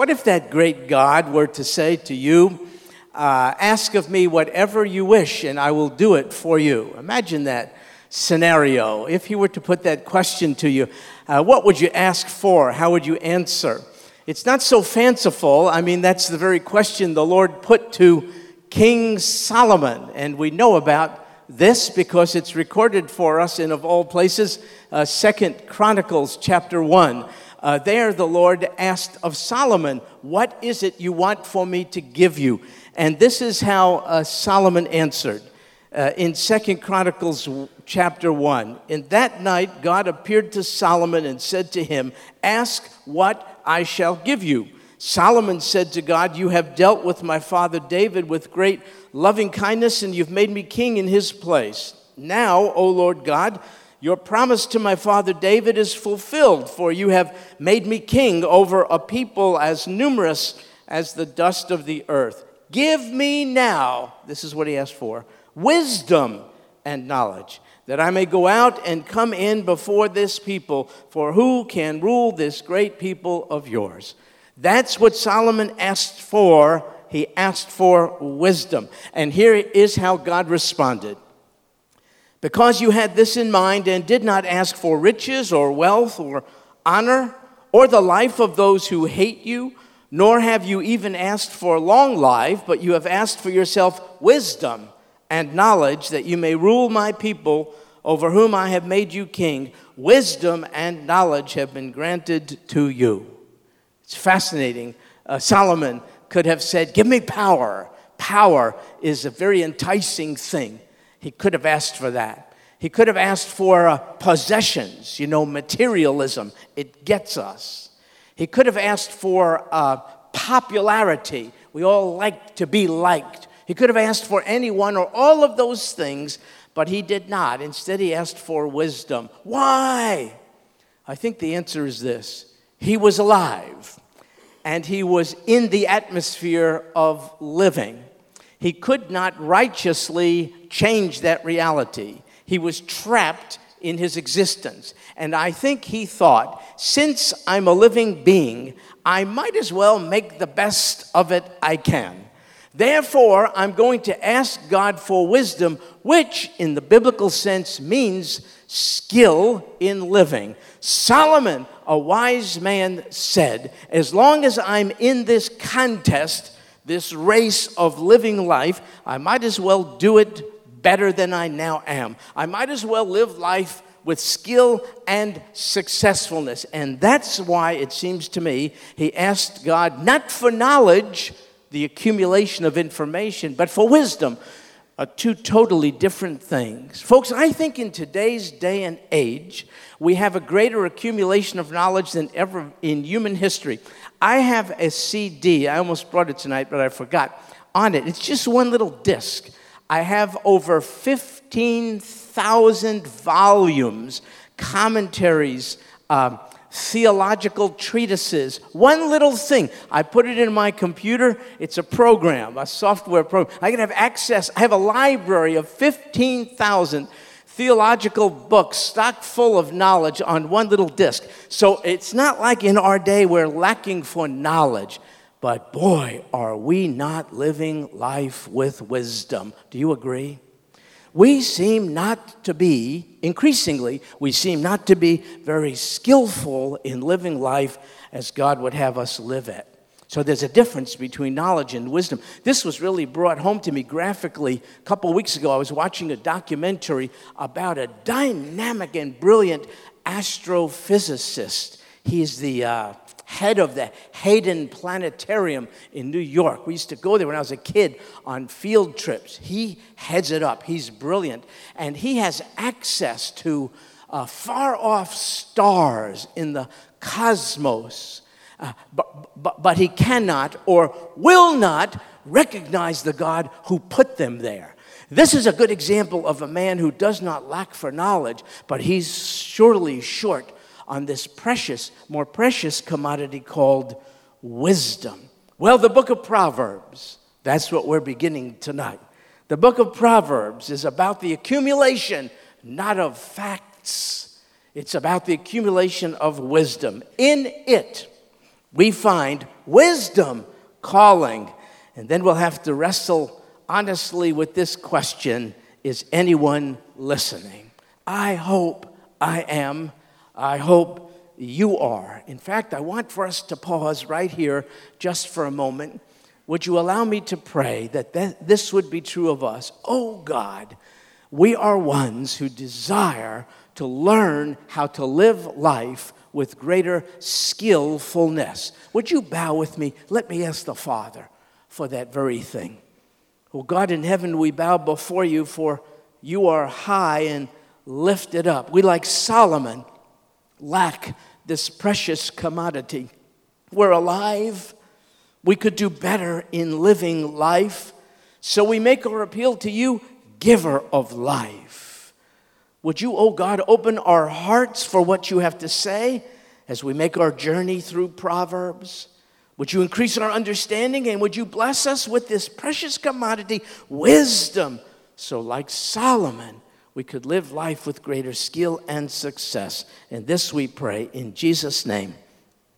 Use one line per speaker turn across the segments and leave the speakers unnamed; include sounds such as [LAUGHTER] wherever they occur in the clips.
What if that great God were to say to you, uh, Ask of me whatever you wish, and I will do it for you? Imagine that scenario. If he were to put that question to you, uh, what would you ask for? How would you answer? It's not so fanciful. I mean, that's the very question the Lord put to King Solomon, and we know about this because it's recorded for us in of all places uh, second chronicles chapter 1 uh, there the lord asked of solomon what is it you want for me to give you? And this is how uh, solomon answered uh, in second chronicles chapter 1 in that night god appeared to solomon and said to him ask what i shall give you Solomon said to God, You have dealt with my father David with great loving kindness, and you've made me king in his place. Now, O Lord God, your promise to my father David is fulfilled, for you have made me king over a people as numerous as the dust of the earth. Give me now, this is what he asked for, wisdom and knowledge, that I may go out and come in before this people, for who can rule this great people of yours? That's what Solomon asked for. He asked for wisdom. And here is how God responded. Because you had this in mind and did not ask for riches or wealth or honor or the life of those who hate you, nor have you even asked for long life, but you have asked for yourself wisdom and knowledge that you may rule my people over whom I have made you king. Wisdom and knowledge have been granted to you. It's fascinating. Uh, Solomon could have said, Give me power. Power is a very enticing thing. He could have asked for that. He could have asked for uh, possessions, you know, materialism. It gets us. He could have asked for uh, popularity. We all like to be liked. He could have asked for any one or all of those things, but he did not. Instead, he asked for wisdom. Why? I think the answer is this he was alive and he was in the atmosphere of living. He could not righteously change that reality. He was trapped in his existence. And I think he thought, since I'm a living being, I might as well make the best of it I can. Therefore, I'm going to ask God for wisdom, which in the biblical sense means skill in living. Solomon, a wise man, said, As long as I'm in this contest, this race of living life, I might as well do it better than I now am. I might as well live life with skill and successfulness. And that's why it seems to me he asked God not for knowledge, the accumulation of information, but for wisdom are two totally different things. Folks, I think in today's day and age, we have a greater accumulation of knowledge than ever in human history. I have a CD, I almost brought it tonight, but I forgot. On it, it's just one little disc. I have over 15,000 volumes, commentaries, uh, theological treatises. One little thing. I put it in my computer. It's a program, a software program. I can have access. I have a library of 15,000 theological books stocked full of knowledge on one little disc. So it's not like in our day we're lacking for knowledge. But boy, are we not living life with wisdom. Do you agree? we seem not to be, increasingly, we seem not to be very skillful in living life as God would have us live it. So there's a difference between knowledge and wisdom. This was really brought home to me graphically a couple weeks ago. I was watching a documentary about a dynamic and brilliant astrophysicist. He's the uh, head of the Hayden Planetarium in New York. We used to go there when I was a kid on field trips. He heads it up, he's brilliant, and he has access to uh, far off stars in the cosmos. Uh, but, but, but he cannot or will not recognize the God who put them there. This is a good example of a man who does not lack for knowledge, but he's surely short on this precious, more precious commodity called wisdom. Well, the book of Proverbs, that's what we're beginning tonight. The book of Proverbs is about the accumulation, not of facts, it's about the accumulation of wisdom. In it, we find wisdom calling. And then we'll have to wrestle honestly with this question Is anyone listening? I hope I am. I hope you are. In fact, I want for us to pause right here just for a moment. Would you allow me to pray that this would be true of us? Oh God, we are ones who desire to learn how to live life with greater skillfulness. Would you bow with me? Let me ask the Father for that very thing. Oh God in heaven, we bow before you, for you are high and lifted up. We, like Solomon, lack this precious commodity. We're alive. We could do better in living life. So we make our appeal to you, giver of life. Would you, oh God, open our hearts for what you have to say as we make our journey through Proverbs? Would you increase our understanding and would you bless us with this precious commodity, wisdom? So, like Solomon, we could live life with greater skill and success. And this we pray in Jesus' name.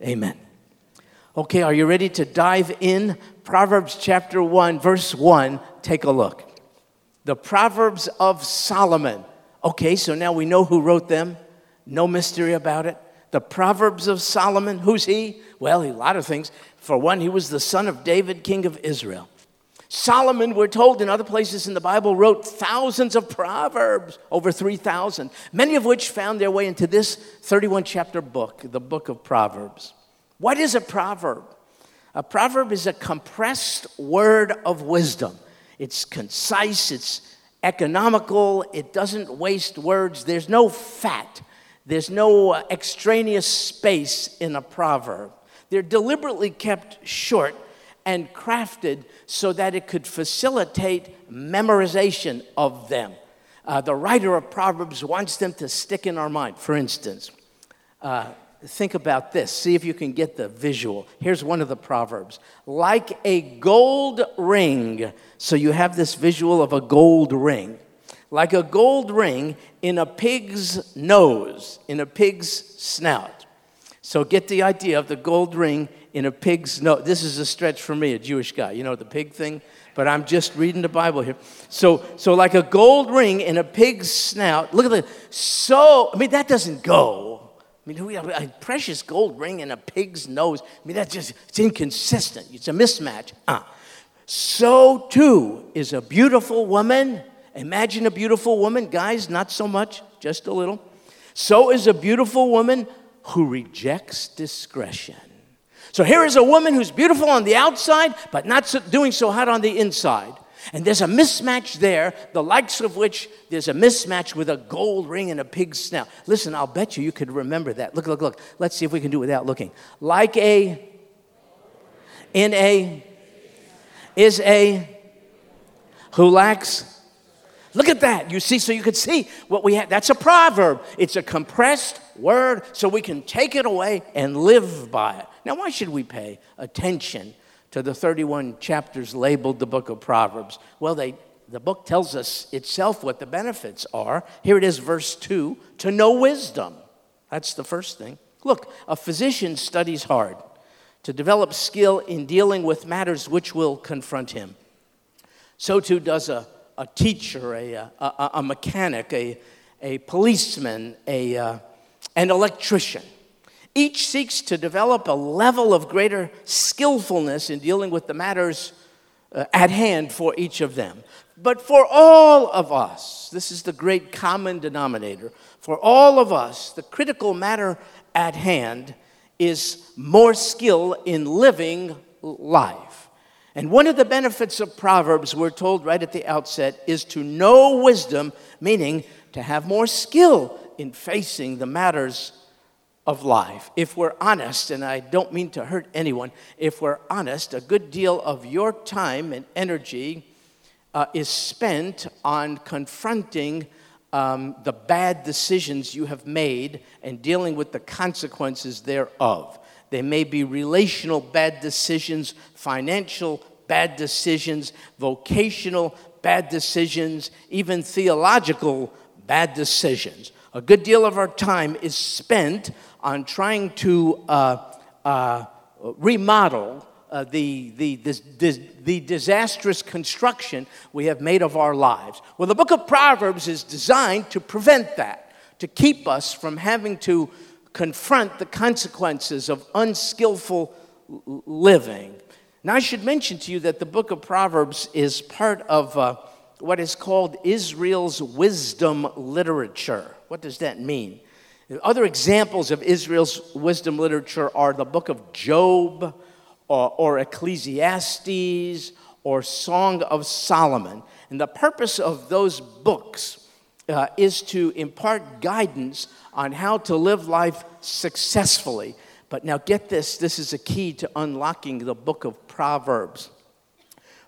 Amen. Okay, are you ready to dive in? Proverbs chapter 1, verse 1. Take a look. The Proverbs of Solomon. Okay, so now we know who wrote them. No mystery about it. The Proverbs of Solomon. Who's he? Well, a lot of things. For one, he was the son of David, king of Israel. Solomon, we're told in other places in the Bible, wrote thousands of proverbs, over 3,000, many of which found their way into this 31 chapter book, the book of Proverbs. What is a proverb? A proverb is a compressed word of wisdom. It's concise, it's economical, it doesn't waste words, there's no fat, there's no uh, extraneous space in a proverb. They're deliberately kept short and crafted so that it could facilitate memorization of them. Uh, the writer of Proverbs wants them to stick in our mind. For instance, uh, think about this. See if you can get the visual. Here's one of the Proverbs like a gold ring. So you have this visual of a gold ring. Like a gold ring in a pig's nose, in a pig's snout. So get the idea of the gold ring in a pig's nose. This is a stretch for me, a Jewish guy. You know the pig thing? But I'm just reading the Bible here. So, so like a gold ring in a pig's snout. Look at the so. I mean, that doesn't go. I mean, have a precious gold ring in a pig's nose. I mean, that's just it's inconsistent. It's a mismatch. Ah. So too is a beautiful woman. Imagine a beautiful woman, guys. Not so much, just a little. So is a beautiful woman who rejects discretion. So here is a woman who's beautiful on the outside, but not so, doing so hot on the inside. And there's a mismatch there, the likes of which there's a mismatch with a gold ring and a pig's snout. Listen, I'll bet you you could remember that. Look, look, look. Let's see if we can do it without looking. Like a, in a, is a, who lacks Look at that. You see, so you can see what we have. That's a proverb. It's a compressed word, so we can take it away and live by it. Now, why should we pay attention to the 31 chapters labeled the book of Proverbs? Well, they, the book tells us itself what the benefits are. Here it is, verse 2 to know wisdom. That's the first thing. Look, a physician studies hard to develop skill in dealing with matters which will confront him. So too does a a teacher, a, a, a mechanic, a, a policeman, a, uh, an electrician. Each seeks to develop a level of greater skillfulness in dealing with the matters uh, at hand for each of them. But for all of us, this is the great common denominator, for all of us, the critical matter at hand is more skill in living life. And one of the benefits of Proverbs, we're told right at the outset, is to know wisdom, meaning to have more skill in facing the matters of life. If we're honest, and I don't mean to hurt anyone, if we're honest, a good deal of your time and energy uh, is spent on confronting um, the bad decisions you have made and dealing with the consequences thereof. They may be relational bad decisions, financial bad decisions, vocational bad decisions, even theological bad decisions. A good deal of our time is spent on trying to uh, uh, remodel uh, the, the, the, the disastrous construction we have made of our lives. Well, the book of Proverbs is designed to prevent that, to keep us from having to confront the consequences of unskillful living. Now, I should mention to you that the book of Proverbs is part of uh, what is called Israel's wisdom literature. What does that mean? Other examples of Israel's wisdom literature are the book of Job or, or Ecclesiastes or Song of Solomon. And the purpose of those books uh, is to impart guidance on how to live life successfully. But now get this this is a key to unlocking the book of Proverbs.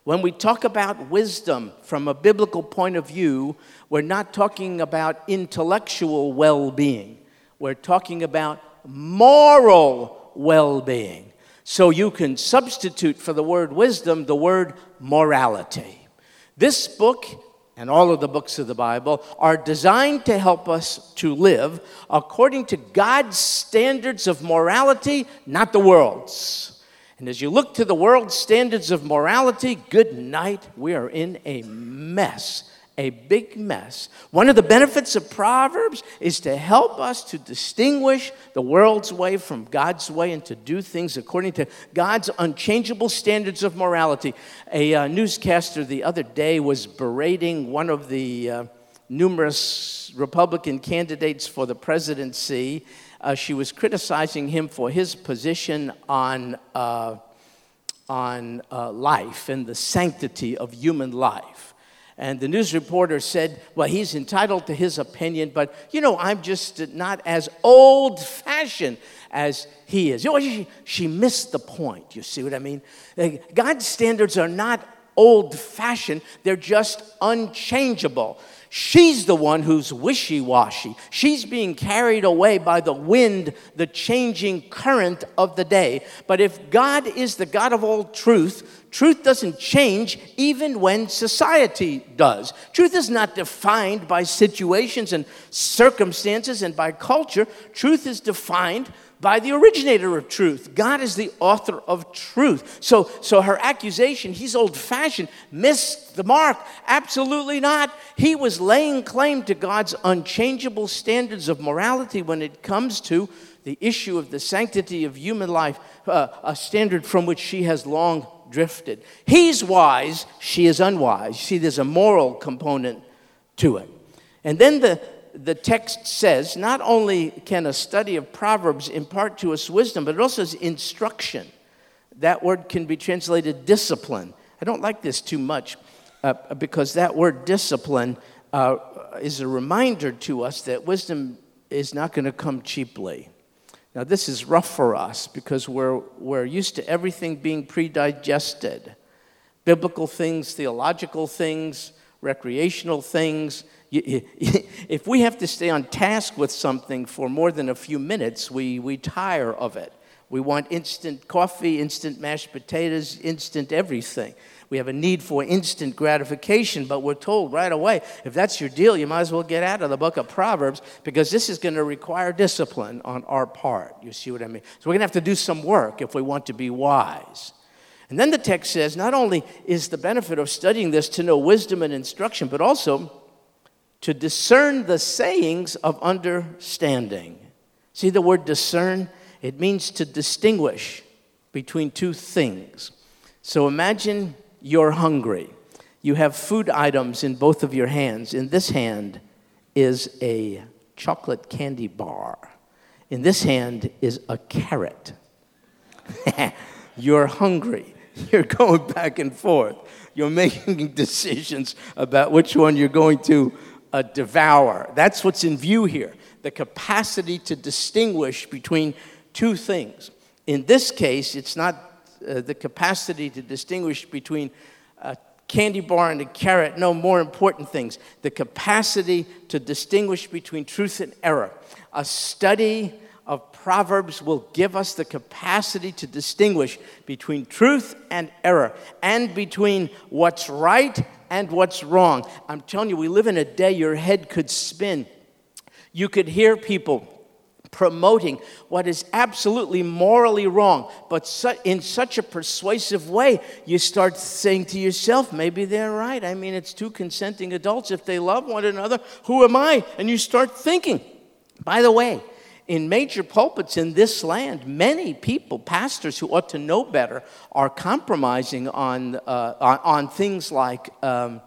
When we talk about wisdom from a biblical point of view, we're not talking about intellectual well being. We're talking about moral well being. So you can substitute for the word wisdom the word morality. This book and all of the books of the Bible are designed to help us to live according to God's standards of morality, not the world's. And as you look to the world's standards of morality, good night, we are in a mess a big mess. One of the benefits of Proverbs is to help us to distinguish the world's way from God's way and to do things according to God's unchangeable standards of morality. A uh, newscaster the other day was berating one of the uh, numerous Republican candidates for the presidency. Uh, she was criticizing him for his position on, uh, on uh, life and the sanctity of human life. And the news reporter said, Well, he's entitled to his opinion, but you know, I'm just not as old fashioned as he is. You know, she, she missed the point. You see what I mean? Eh, God's standards are not old fashioned, they're just unchangeable. She's the one who's wishy washy. She's being carried away by the wind, the changing current of the day. But if God is the God of all truth, truth doesn't change even when society does. Truth is not defined by situations and circumstances and by culture, truth is defined by the originator of truth. God is the author of truth. So, so her accusation, he's old fashioned, missed the mark. Absolutely not. He was laying claim to God's unchangeable standards of morality when it comes to the issue of the sanctity of human life, uh, a standard from which she has long drifted. He's wise, she is unwise. See, there's a moral component to it. And then the, the text says not only can a study of Proverbs impart to us wisdom, but it also is instruction. That word can be translated discipline. I don't like this too much uh, because that word discipline uh, is a reminder to us that wisdom is not going to come cheaply. Now, this is rough for us because we're, we're used to everything being pre-digested biblical things, theological things, recreational things [LAUGHS] if we have to stay on task with something for more than a few minutes, we, we tire of it. We want instant coffee, instant mashed potatoes, instant everything. We have a need for instant gratification, but we're told right away if that's your deal, you might as well get out of the book of Proverbs because this is going to require discipline on our part. You see what I mean? So we're going to have to do some work if we want to be wise. And then the text says not only is the benefit of studying this to know wisdom and instruction, but also to discern the sayings of understanding. See the word discern? It means to distinguish between two things. So imagine you're hungry. You have food items in both of your hands. In this hand is a chocolate candy bar. In this hand is a carrot. [LAUGHS] you're hungry. [LAUGHS] You're going back and forth. You're making [LAUGHS] decisions about which one you're going to a devour. That's what's in view here the capacity to distinguish between two things. In this case, it's not uh, the capacity to distinguish between a candy bar and a carrot. No, more important things. The capacity to distinguish between truth and error. A study of Proverbs will give us the capacity to distinguish between truth and error and between what's right and what's wrong. I'm telling you, we live in a day your head could spin. You could hear people promoting what is absolutely morally wrong, but su- in such a persuasive way, you start saying to yourself, maybe they're right. I mean, it's two consenting adults. If they love one another, who am I? And you start thinking. By the way, in major pulpits in this land, many people, pastors who ought to know better, are compromising on, uh, on, things like um,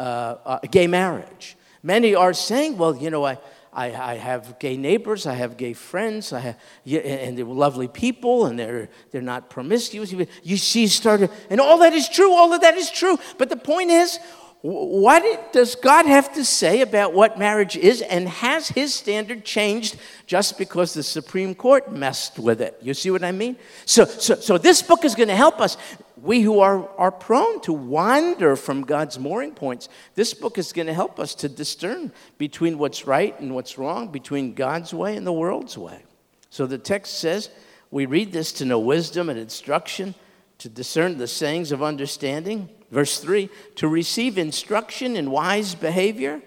uh, uh, gay marriage. Many are saying, well, you know, I, I, I, have gay neighbors, I have gay friends, I have, and they're lovely people, and they're, they're not promiscuous. You see, started, and all that is true, all of that is true. But the point is, what does God have to say about what marriage is, and has his standard changed just because the Supreme Court messed with it? You see what I mean? So, so, so this book is going to help us we who are, are prone to wander from God's mooring points, this book is going to help us to discern between what's right and what's wrong, between God's way and the world's way. So the text says we read this to know wisdom and instruction, to discern the sayings of understanding. Verse 3 to receive instruction in wise behavior,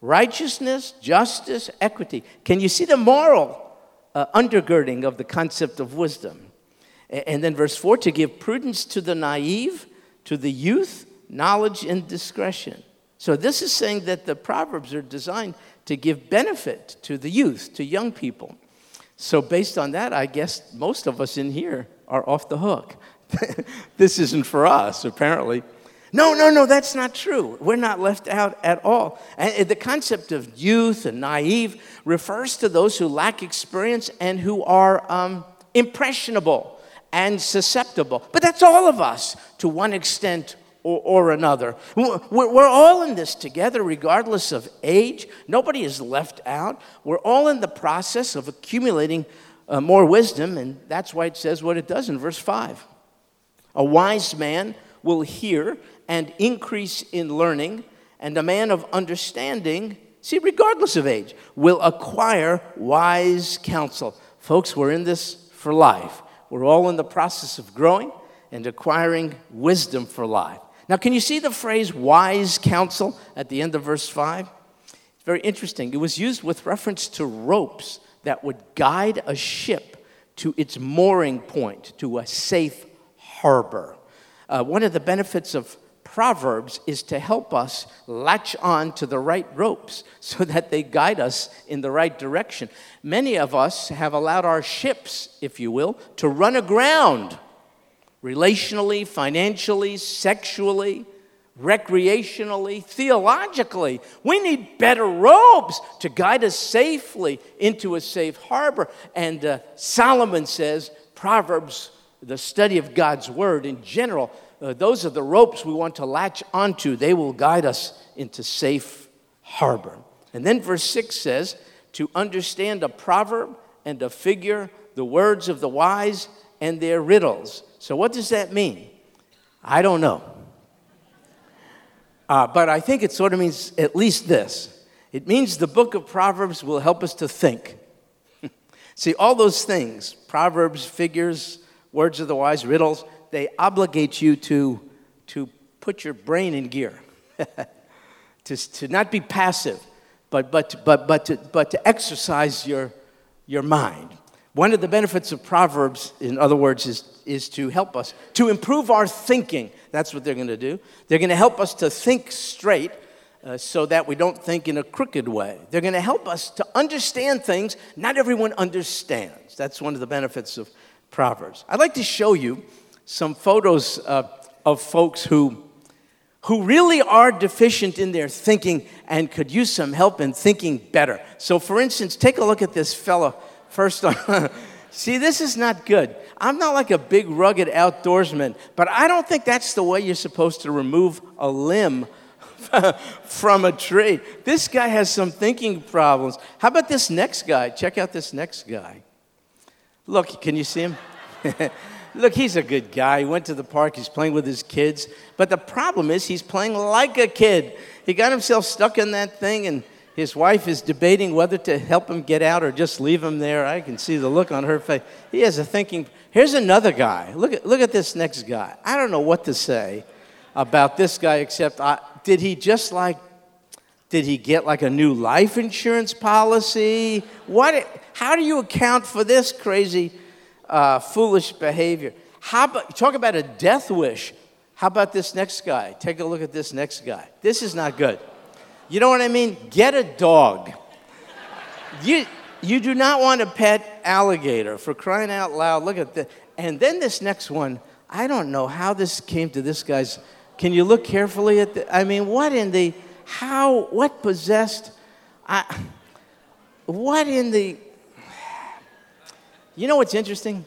righteousness, justice, equity. Can you see the moral uh, undergirding of the concept of wisdom? And then verse 4 to give prudence to the naive, to the youth, knowledge and discretion. So this is saying that the Proverbs are designed to give benefit to the youth, to young people. So, based on that, I guess most of us in here are off the hook. [LAUGHS] this isn't for us, apparently. No, no, no, that's not true. We're not left out at all. And the concept of youth and naive refers to those who lack experience and who are um, impressionable and susceptible. But that's all of us to one extent or, or another. We're, we're all in this together, regardless of age. Nobody is left out. We're all in the process of accumulating uh, more wisdom, and that's why it says what it does in verse 5. A wise man will hear and increase in learning, and a man of understanding, see, regardless of age, will acquire wise counsel. Folks, we're in this for life. We're all in the process of growing and acquiring wisdom for life. Now, can you see the phrase wise counsel at the end of verse 5? It's very interesting. It was used with reference to ropes that would guide a ship to its mooring point, to a safe harbor. Uh, one of the benefits of Proverbs is to help us latch on to the right ropes [LAUGHS] so that they guide us in the right direction. Many of us have allowed our ships, if you will, to run aground relationally, financially, sexually, recreationally, theologically. We need better ropes to guide us safely into a safe harbor. And uh, Solomon says, Proverbs, the study of God's word in general, uh, those are the ropes we want to latch onto. They will guide us into safe harbor. And then verse 6 says, to understand a proverb and a figure, the words of the wise and their riddles. So, what does that mean? I don't know. Uh, but I think it sort of means at least this it means the book of Proverbs will help us to think. [LAUGHS] See, all those things Proverbs, figures, words of the wise, riddles they obligate you to, to put your brain in gear, [LAUGHS] to, to not be passive, but, but, but, but, to, but to exercise your, your mind. One of the benefits of Proverbs, in other words, is, is to help us to improve our thinking. That's what they're going to do. They're going to help us to think straight uh, so that we don't think in a crooked way. They're going to help us to understand things not everyone understands. That's one of the benefits of Proverbs. I'd like to show you some photos uh, of folks who, who really are deficient in their thinking and could use some help in thinking better. So, for instance, take a look at this fellow first on. [LAUGHS] See, this is not good. I'm not like a big, rugged outdoorsman, but I don't think that's the way you're supposed to remove a limb [LAUGHS] from a tree. This guy has some thinking problems. How about this next guy? Check out this next guy. Look, can you see him? [LAUGHS] Look, he's a good guy. He went to the park, he's playing with his kids. But the problem is, he's playing like a kid. He got himself stuck in that thing, and his wife is debating whether to help him get out or just leave him there. I can see the look on her face. He has a thinking. Here's another guy. Look at, look at this next guy. I don't know what to say about this guy except I, did he just like, Did he get like a new life insurance policy? What? How do you account for this crazy, uh, foolish behavior? How about talk about a death wish? How about this next guy? Take a look at this next guy. This is not good. You know what I mean? Get a dog. You, you do not want a pet alligator for crying out loud. Look at this. And then this next one, I don't know how this came to this guy's. Can you look carefully at the? I mean, what in the, how, what possessed, I, what in the, you know what's interesting?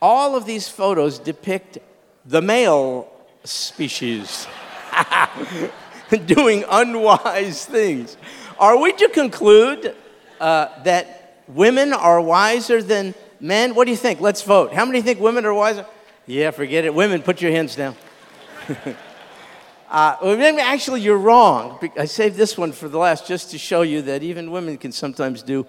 All of these photos depict the male species [LAUGHS] doing unwise things. Are we to conclude uh, that women are wiser than men? What do you think? Let's vote. How many think women are wiser? Yeah, forget it. Women, put your hands down. [LAUGHS] uh, actually, you're wrong. I saved this one for the last just to show you that even women can sometimes do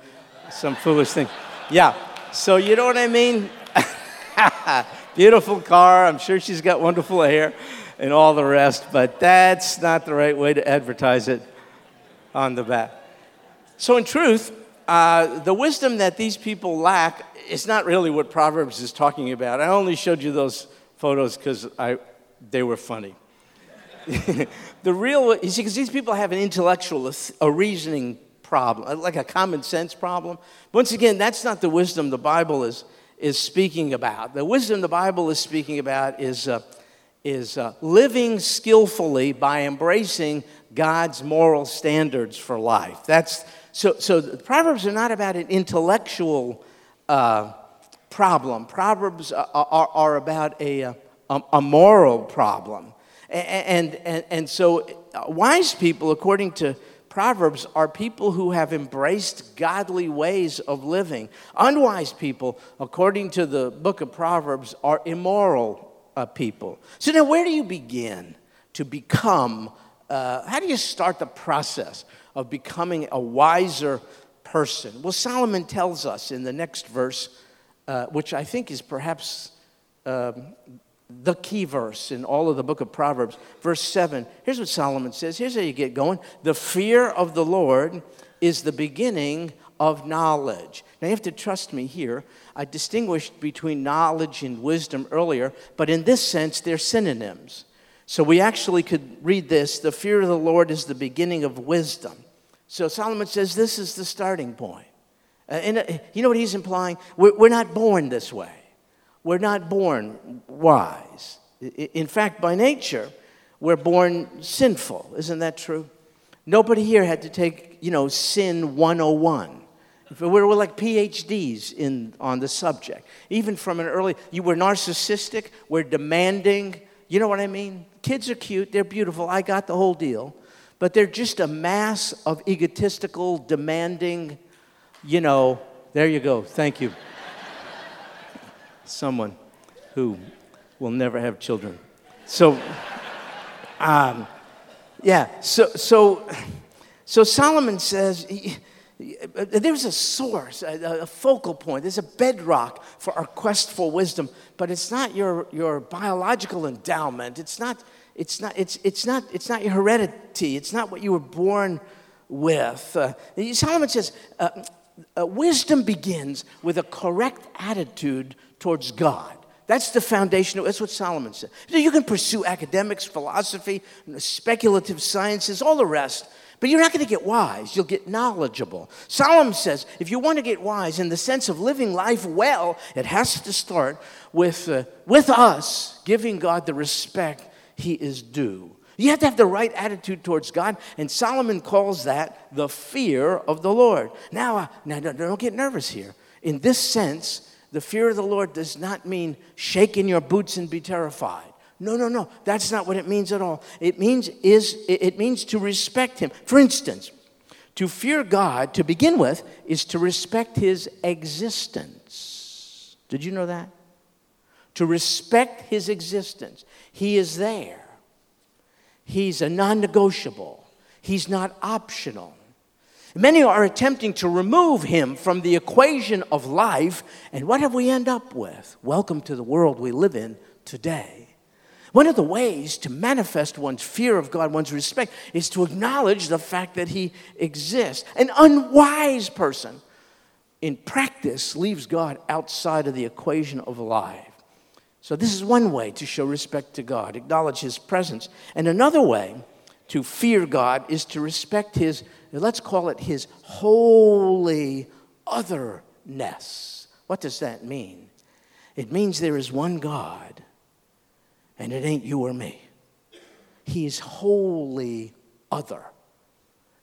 some foolish thing. Yeah, so you know what I mean? [LAUGHS] Beautiful car. I'm sure she's got wonderful hair and all the rest, but that's not the right way to advertise it on the back. So, in truth, uh, the wisdom that these people lack is not really what Proverbs is talking about. I only showed you those photos because they were funny. [LAUGHS] the real, you see, because these people have an intellectual, a reasoning problem, like a common sense problem. Once again, that's not the wisdom the Bible is, is speaking about. The wisdom the Bible is speaking about is, uh, is uh, living skillfully by embracing God's moral standards for life. That's, so, so the Proverbs are not about an intellectual uh, problem. Proverbs are, are, are about a, uh, a, a, moral problem. And, and, and so, uh, wise people, according to Proverbs, are people who have embraced godly ways of living. Unwise people, according to the book of Proverbs, are immoral uh, people. So, now where do you begin to become? Uh, how do you start the process of becoming a wiser person? Well, Solomon tells us in the next verse, uh, which I think is perhaps um, the key verse in all of the book of Proverbs, verse 7. Here's what Solomon says. Here's how you get going. The fear of the Lord is the beginning of knowledge. Now, you have to trust me here. I distinguished between knowledge and wisdom earlier, but in this sense, they're synonyms. So we actually could read this the fear of the Lord is the beginning of wisdom. So Solomon says this is the starting point. Uh, and uh, you know what he's implying? We're, we're not born this way. We're not born wise. In fact, by nature, we're born sinful. Isn't that true? Nobody here had to take, you know, sin 101. We're, we're like PhDs in, on the subject. Even from an early, you were narcissistic, we're demanding. You know what I mean? Kids are cute, they're beautiful, I got the whole deal. But they're just a mass of egotistical, demanding, you know, there you go, thank you someone who will never have children. So, [LAUGHS] um, yeah, so, so, so Solomon says he, there's a source, a, a, focal point, there's a bedrock for our quest for wisdom, but it's not your, your biological endowment. It's not, it's, not, it's, it's, not, it's not your heredity. It's not what you were born with. Uh, Solomon says, uh, uh, wisdom begins with a correct attitude towards God. That's the foundation. That's what Solomon said. You can pursue academics, philosophy, speculative sciences, all the rest, but you're not going to get wise. You'll get knowledgeable. Solomon says if you want to get wise in the sense of living life well, it has to start with, uh, with us giving God the respect he is due. You have to have the right attitude towards God, and Solomon calls that the fear of the Lord. Now, uh, now don't get nervous here. In this sense, the fear of the Lord does not mean shake in your boots and be terrified. No, no, no. That's not what it means at all. It means is it means to respect him. For instance, to fear God to begin with is to respect his existence. Did you know that? To respect his existence. He is there. He's a non-negotiable. He's not optional. Many are attempting to remove him from the equation of life, and what have we end up with? Welcome to the world we live in today. One of the ways to manifest one's fear of God, one's respect, is to acknowledge the fact that He exists. An unwise person, in practice, leaves God outside of the equation of life. So, this is one way to show respect to God, acknowledge His presence. And another way to fear God is to respect His, let's call it His holy otherness. What does that mean? It means there is one God and it ain't you or me. He's wholly other,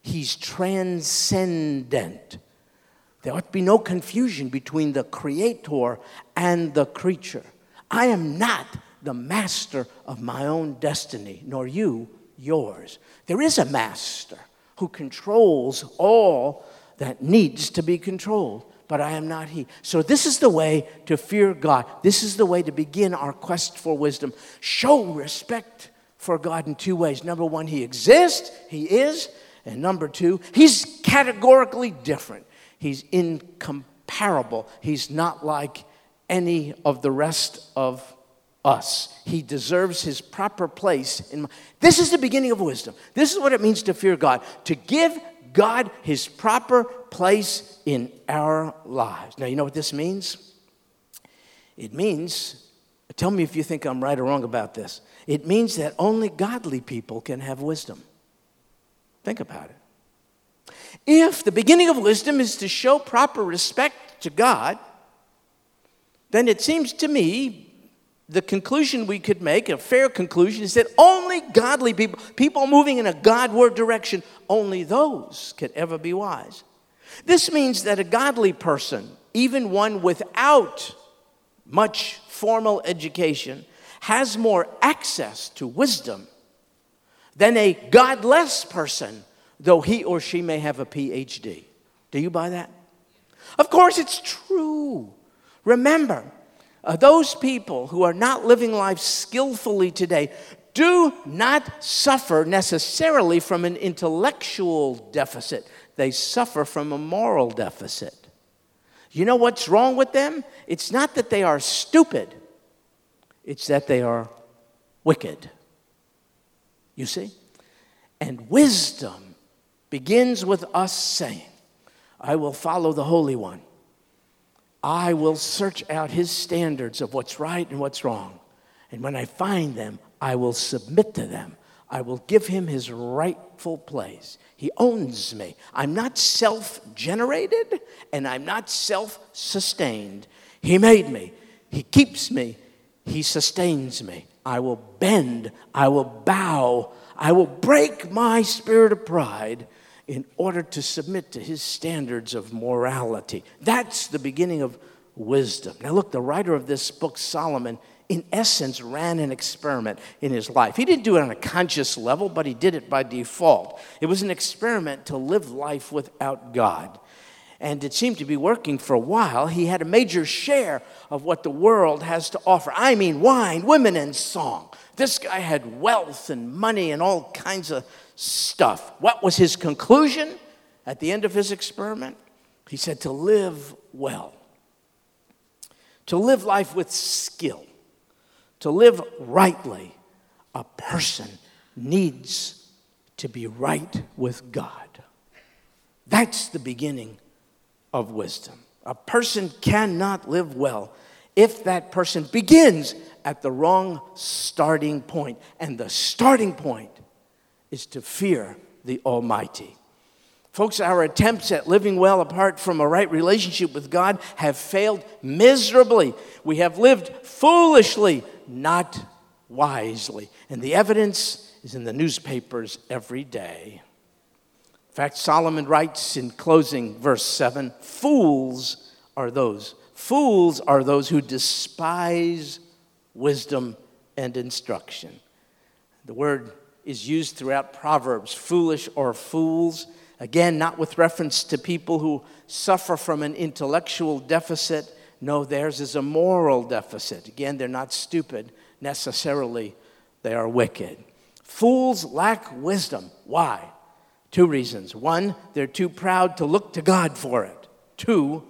He's transcendent. There ought to be no confusion between the creator and the creature. I am not the master of my own destiny, nor you yours. There is a master who controls all that needs to be controlled but I am not he. So, this is the way to fear God. This is the way to begin our quest for wisdom. Show respect for God in two ways. Number one, he exists, he is. And number two, he's categorically different. He's incomparable. He's not like any of the rest of us. He deserves his proper place in my, This is the beginning of wisdom. This is what it means to fear God, to give God his proper place in our lives. Now, you know what this means? It means, tell me if you think I'm right or wrong about this. It means that only godly people can have wisdom. Think about it. If the beginning of wisdom is to show proper respect to God, then it seems to me the conclusion we could make, a fair conclusion, is that only godly people, people moving in a Godward direction, only those could ever be wise. This means that a godly person, even one without much formal education, has more access to wisdom than a godless person, though he or she may have a PhD. Do you buy that? Of course, it's true. Remember, uh, those people who are not living life skillfully today do not suffer necessarily from an intellectual deficit, they suffer from a moral deficit. You know what's wrong with them? It's not that they are stupid, it's that they are wicked. You see? And wisdom begins with us saying, I will follow the Holy One. I will search out his standards of what's right and what's wrong. And when I find them, I will submit to them. I will give him his rightful place. He owns me. I'm not self generated and I'm not self sustained. He made me, He keeps me, He sustains me. I will bend, I will bow, I will break my spirit of pride in order to submit to his standards of morality. That's the beginning of wisdom. Now, look, the writer of this book, Solomon, in essence, ran an experiment in his life. He didn't do it on a conscious level, but he did it by default. It was an experiment to live life without God. And it seemed to be working for a while. He had a major share of what the world has to offer. I mean, wine, women, and song. This guy had wealth and money and all kinds of stuff. What was his conclusion at the end of his experiment? He said to live well, to live life with skill, to live rightly, a person needs to be right with God. That's the beginning of wisdom. A person cannot live well if that person begins at the wrong starting point. And the starting point is to fear the Almighty. Folks, our attempts at living well apart from a right relationship with God have failed miserably. We have lived foolishly, not wisely. And the evidence is in the newspapers every day. In fact, Solomon writes in closing verse 7 Fools are those. Fools are those who despise wisdom and instruction. The word is used throughout Proverbs foolish or fools. Again, not with reference to people who suffer from an intellectual deficit. No, theirs is a moral deficit. Again, they're not stupid necessarily, they are wicked. Fools lack wisdom. Why? Two reasons. One, they're too proud to look to God for it. Two,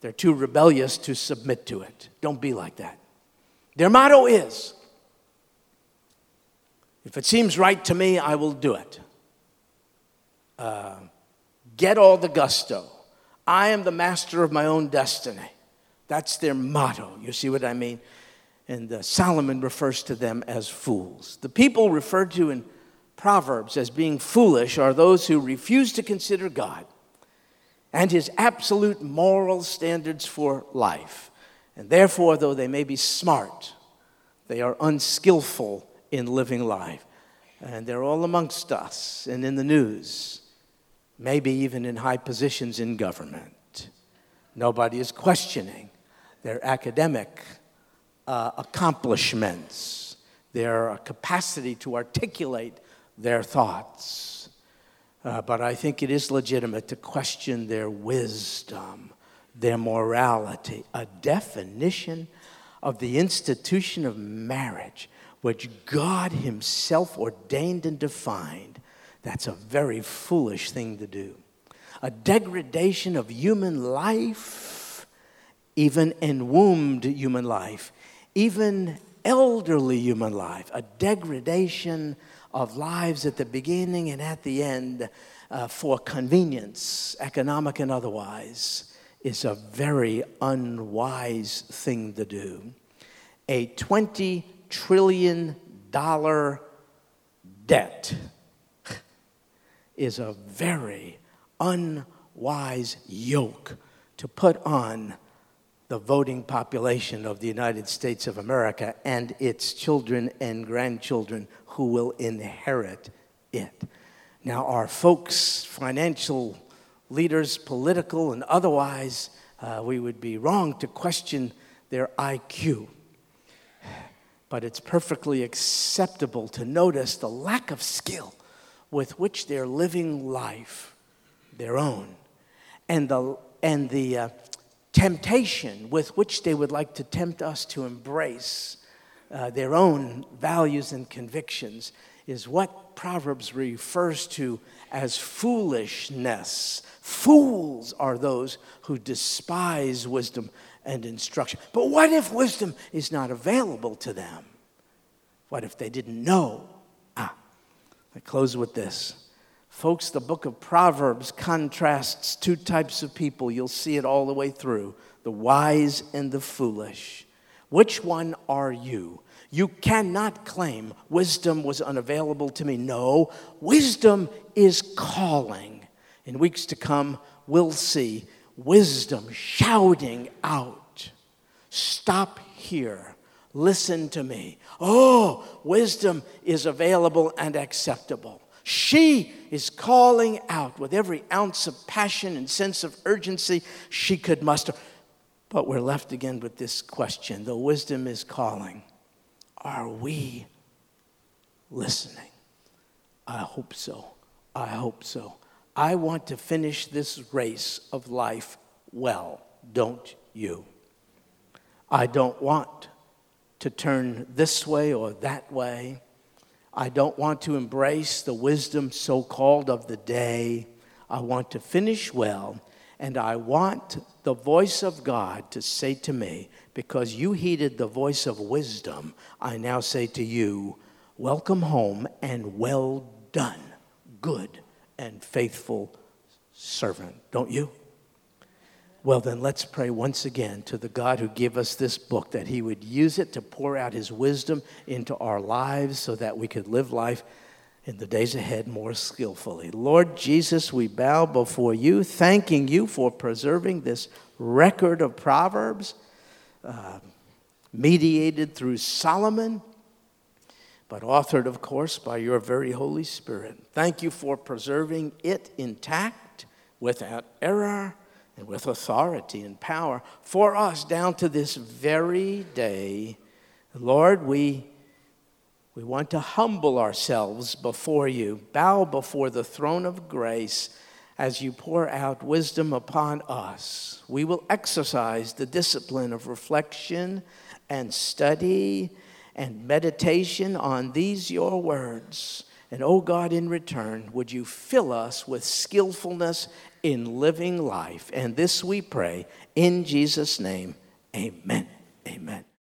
they're too rebellious to submit to it. Don't be like that. Their motto is If it seems right to me, I will do it. Uh, get all the gusto. I am the master of my own destiny. That's their motto. You see what I mean? And uh, Solomon refers to them as fools. The people referred to in Proverbs as being foolish are those who refuse to consider God and his absolute moral standards for life. And therefore, though they may be smart, they are unskillful in living life. And they're all amongst us and in the news, maybe even in high positions in government. Nobody is questioning their academic uh, accomplishments, their capacity to articulate their thoughts. Uh, but I think it is legitimate to question their wisdom, their morality, a definition of the institution of marriage, which God Himself ordained and defined. That's a very foolish thing to do. A degradation of human life, even enwombed human life, even elderly human life, a degradation of lives at the beginning and at the end uh, for convenience, economic and otherwise, is a very unwise thing to do. A $20 trillion debt is a very unwise yoke to put on the voting population of the United States of America and its children and grandchildren who will inherit it. Now, our folks, financial leaders, political and otherwise, uh, we would be wrong to question their IQ. But it's perfectly acceptable to notice the lack of skill with which they're living life, their own, and the, and the uh, temptation with which they would like to tempt us to embrace uh, their own values and convictions is what Proverbs refers to as foolishness. Fools are those who despise wisdom and instruction. But what if wisdom is not available to them? What if they didn't know? Ah, I close with this. Folks, the book of Proverbs contrasts two types of people. You'll see it all the way through the wise and the foolish. Which one are you? You cannot claim wisdom was unavailable to me. No, wisdom is calling. In weeks to come, we'll see wisdom shouting out Stop here. Listen to me. Oh, wisdom is available and acceptable. She is calling out with every ounce of passion and sense of urgency she could muster. But we're left again with this question the wisdom is calling. Are we listening? I hope so. I hope so. I want to finish this race of life well, don't you? I don't want to turn this way or that way. I don't want to embrace the wisdom so called of the day. I want to finish well, and I want the voice of God to say to me, because you heeded the voice of wisdom, I now say to you, Welcome home and well done, good and faithful servant. Don't you? Well, then let's pray once again to the God who gave us this book that he would use it to pour out his wisdom into our lives so that we could live life in the days ahead more skillfully. Lord Jesus, we bow before you, thanking you for preserving this record of Proverbs, uh, mediated through Solomon, but authored, of course, by your very Holy Spirit. Thank you for preserving it intact, without error and with authority and power for us down to this very day. Lord, we, we want to humble ourselves before you, bow before the throne of grace as you pour out wisdom upon us. We will exercise the discipline of reflection and study and meditation on these your words. And oh God, in return, would you fill us with skillfulness in living life. And this we pray in Jesus' name. Amen. Amen.